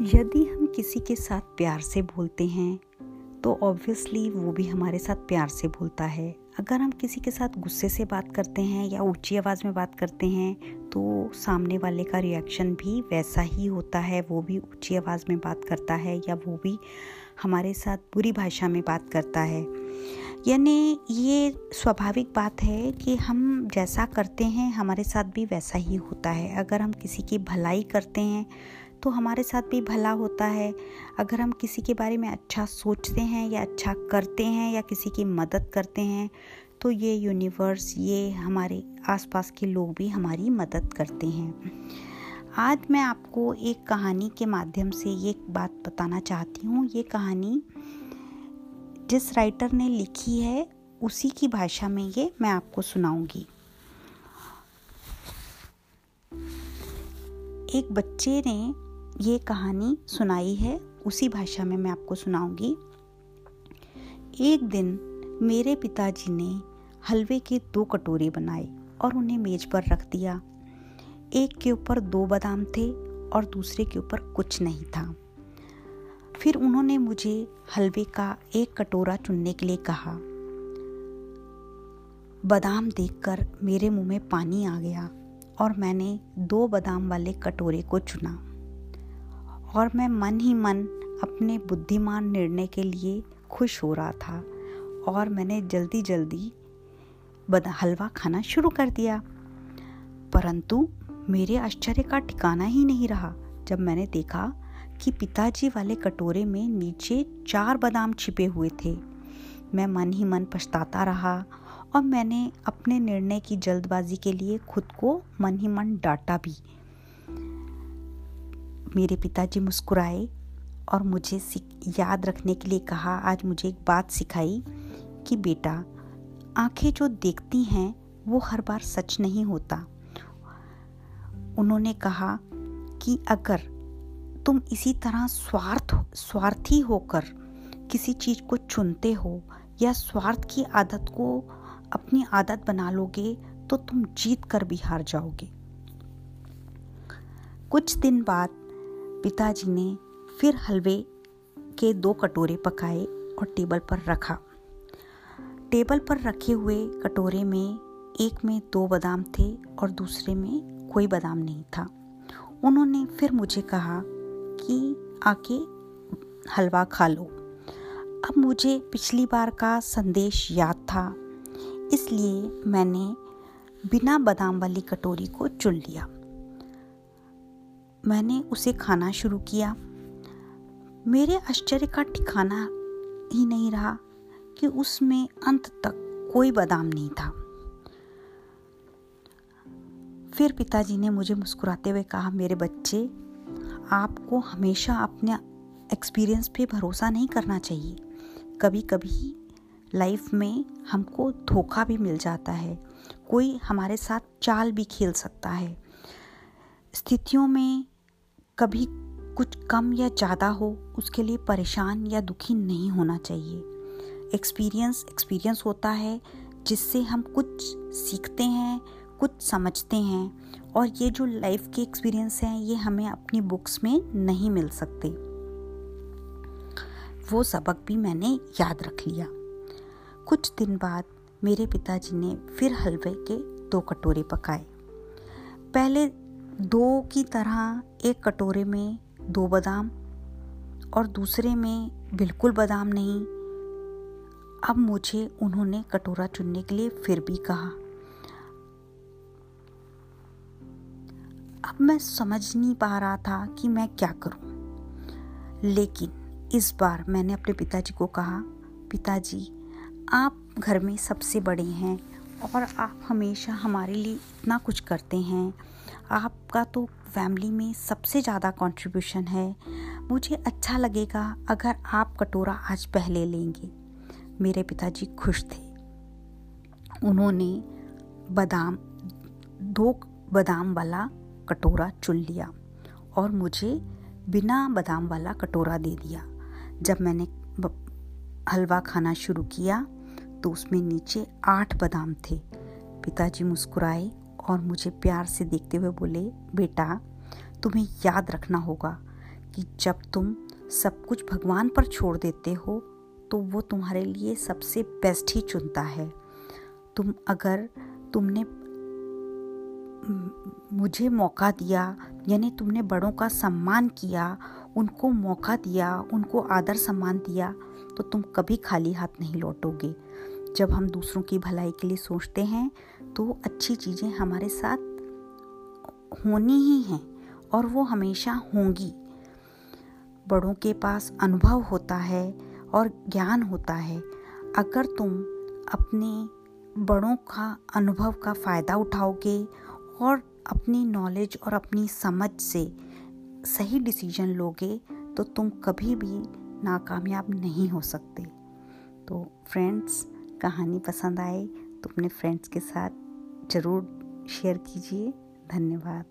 यदि हम किसी के साथ प्यार से बोलते हैं तो ऑब्वियसली वो भी हमारे साथ प्यार से बोलता है। अगर हम किसी के साथ गुस्से से बात करते हैं या ऊँची आवाज़ में बात करते हैं तो सामने वाले का रिएक्शन भी वैसा ही होता है। वो भी ऊँची आवाज़ में बात करता है या वो भी हमारे साथ बुरी भाषा में बात करता है। यानी ये स्वाभाविक बात है कि हम जैसा करते हैं, हमारे साथ भी वैसा ही होता है। अगर हम किसी की भलाई करते हैं तो हमारे साथ भी भला होता है। अगर हम किसी के बारे में अच्छा सोचते हैं या अच्छा करते हैं या किसी की मदद करते हैं तो ये यूनिवर्स ये हमारे आसपास के लोग भी हमारी मदद करते हैं। आज मैं आपको एक कहानी के माध्यम से ये बात बताना चाहती हूँ। ये कहानी जिस राइटर ने लिखी है, उसी की भाषा में ये मैं आपको सुनाऊँगी। एक बच्चे ने ये कहानी सुनाई है, उसी भाषा में मैं आपको सुनाऊँगी। एक दिन मेरे पिताजी ने हलवे के दो कटोरे बनाए और उन्हें मेज पर रख दिया। एक के ऊपर दो बादाम थे और दूसरे के ऊपर कुछ नहीं था। फिर उन्होंने मुझे हलवे का एक कटोरा चुनने के लिए कहा। बादाम देखकर मेरे मुँह में पानी आ गया और मैंने दो बादाम वाले कटोरे को चुना। और मैं मन ही मन अपने बुद्धिमान निर्णय के लिए खुश हो रहा था और मैंने जल्दी जल्दी हलवा खाना शुरू कर दिया। परंतु मेरे आश्चर्य का ठिकाना ही नहीं रहा जब मैंने देखा कि पिताजी वाले कटोरे में नीचे चार बादाम छिपे हुए थे। मैं मन ही मन पछताता रहा और मैंने अपने निर्णय की जल्दबाजी के लिए खुद को मन ही मन डांटा भी। मेरे पिताजी मुस्कुराए और मुझे याद रखने के लिए कहा, आज मुझे एक बात सिखाई कि बेटा, आँखें जो देखती हैं, वो हर बार सच नहीं होता। उन्होंने कहा कि अगर तुम इसी तरह स्वार्थ, स्वार्थी होकर किसी चीज़ को चुनते हो या स्वार्थ की आदत को अपनी आदत बना लोगे तो तुम जीत कर भी हार जाओगे। कुछ दिन बाद पिताजी ने फिर हलवे के दो कटोरे पकाए और टेबल पर रखा। टेबल पर रखे हुए कटोरे में एक में दो बादाम थे और दूसरे में कोई बादाम नहीं था। उन्होंने फिर मुझे कहा कि आके हलवा खा लो। अब मुझे पिछली बार का संदेश याद था, इसलिए मैंने बिना बादाम वाली कटोरी को चुन लिया। मैंने उसे खाना शुरू किया। मेरे आश्चर्य का ठिकाना ही नहीं रहा कि उसमें अंत तक कोई बादाम नहीं था। फिर पिताजी ने मुझे मुस्कुराते हुए कहा, मेरे बच्चे, आपको हमेशा अपने एक्सपीरियंस पे भरोसा नहीं करना चाहिए। कभी कभी लाइफ में हमको धोखा भी मिल जाता है। कोई हमारे साथ चाल भी खेल सकता है। स्थितियों में कभी कुछ कम या ज़्यादा हो, उसके लिए परेशान या दुखी नहीं होना चाहिए। एक्सपीरियंस एक्सपीरियंस होता है, जिससे हम कुछ सीखते हैं, कुछ समझते हैं, और ये जो लाइफ के एक्सपीरियंस हैं, ये हमें अपनी बुक्स में नहीं मिल सकते। वो सबक भी मैंने याद रख लिया। कुछ दिन बाद मेरे पिताजी ने फिर हलवे के दो कटोरे पकाए। पहले दो की तरह एक कटोरे में दो बादाम और दूसरे में बिल्कुल बादाम नहीं। अब मुझे उन्होंने कटोरा चुनने के लिए फिर भी कहा। अब मैं समझ नहीं पा रहा था कि मैं क्या करूँ। लेकिन इस बार मैंने अपने पिताजी को कहा, पिताजी, आप घर में सबसे बड़े हैं और आप हमेशा हमारे लिए इतना कुछ करते हैं। आपका तो फैमिली में सबसे ज़्यादा कंट्रीब्यूशन है। मुझे अच्छा लगेगा अगर आप कटोरा आज पहले लेंगे। मेरे पिताजी खुश थे। उन्होंने बादाम, दो बादाम वाला कटोरा चुन लिया और मुझे बिना बादाम वाला कटोरा दे दिया। जब मैंने हलवा खाना शुरू किया तो उसमें नीचे आठ बादाम थे। पिताजी मुस्कुराए और मुझे प्यार से देखते हुए बोले, बेटा, तुम्हें याद रखना होगा कि जब तुम सब कुछ भगवान पर छोड़ देते हो तो वो तुम्हारे लिए सबसे बेस्ट ही चुनता है। तुम अगर तुमने, मुझे मौका दिया, यानी तुमने बड़ों का सम्मान किया उनको मौका दिया, उनको आदर सम्मान दिया तो तुम कभी खाली हाथ नहीं लौटोगे। जब हम दूसरों की भलाई के लिए सोचते हैं तो अच्छी चीज़ें हमारे साथ होनी ही हैं, और वो हमेशा होंगी। बड़ों के पास अनुभव होता है और ज्ञान होता है। अगर तुम अपने बड़ों का अनुभव का फ़ायदा उठाओगे और अपनी नॉलेज और अपनी समझ से सही डिसीज़न लोगे तो तुम कभी भी नाकामयाब नहीं हो सकते। तो फ्रेंड्स कहानी पसंद आए तो अपने फ्रेंड्स के साथ ज़रूर शेयर कीजिए। धन्यवाद।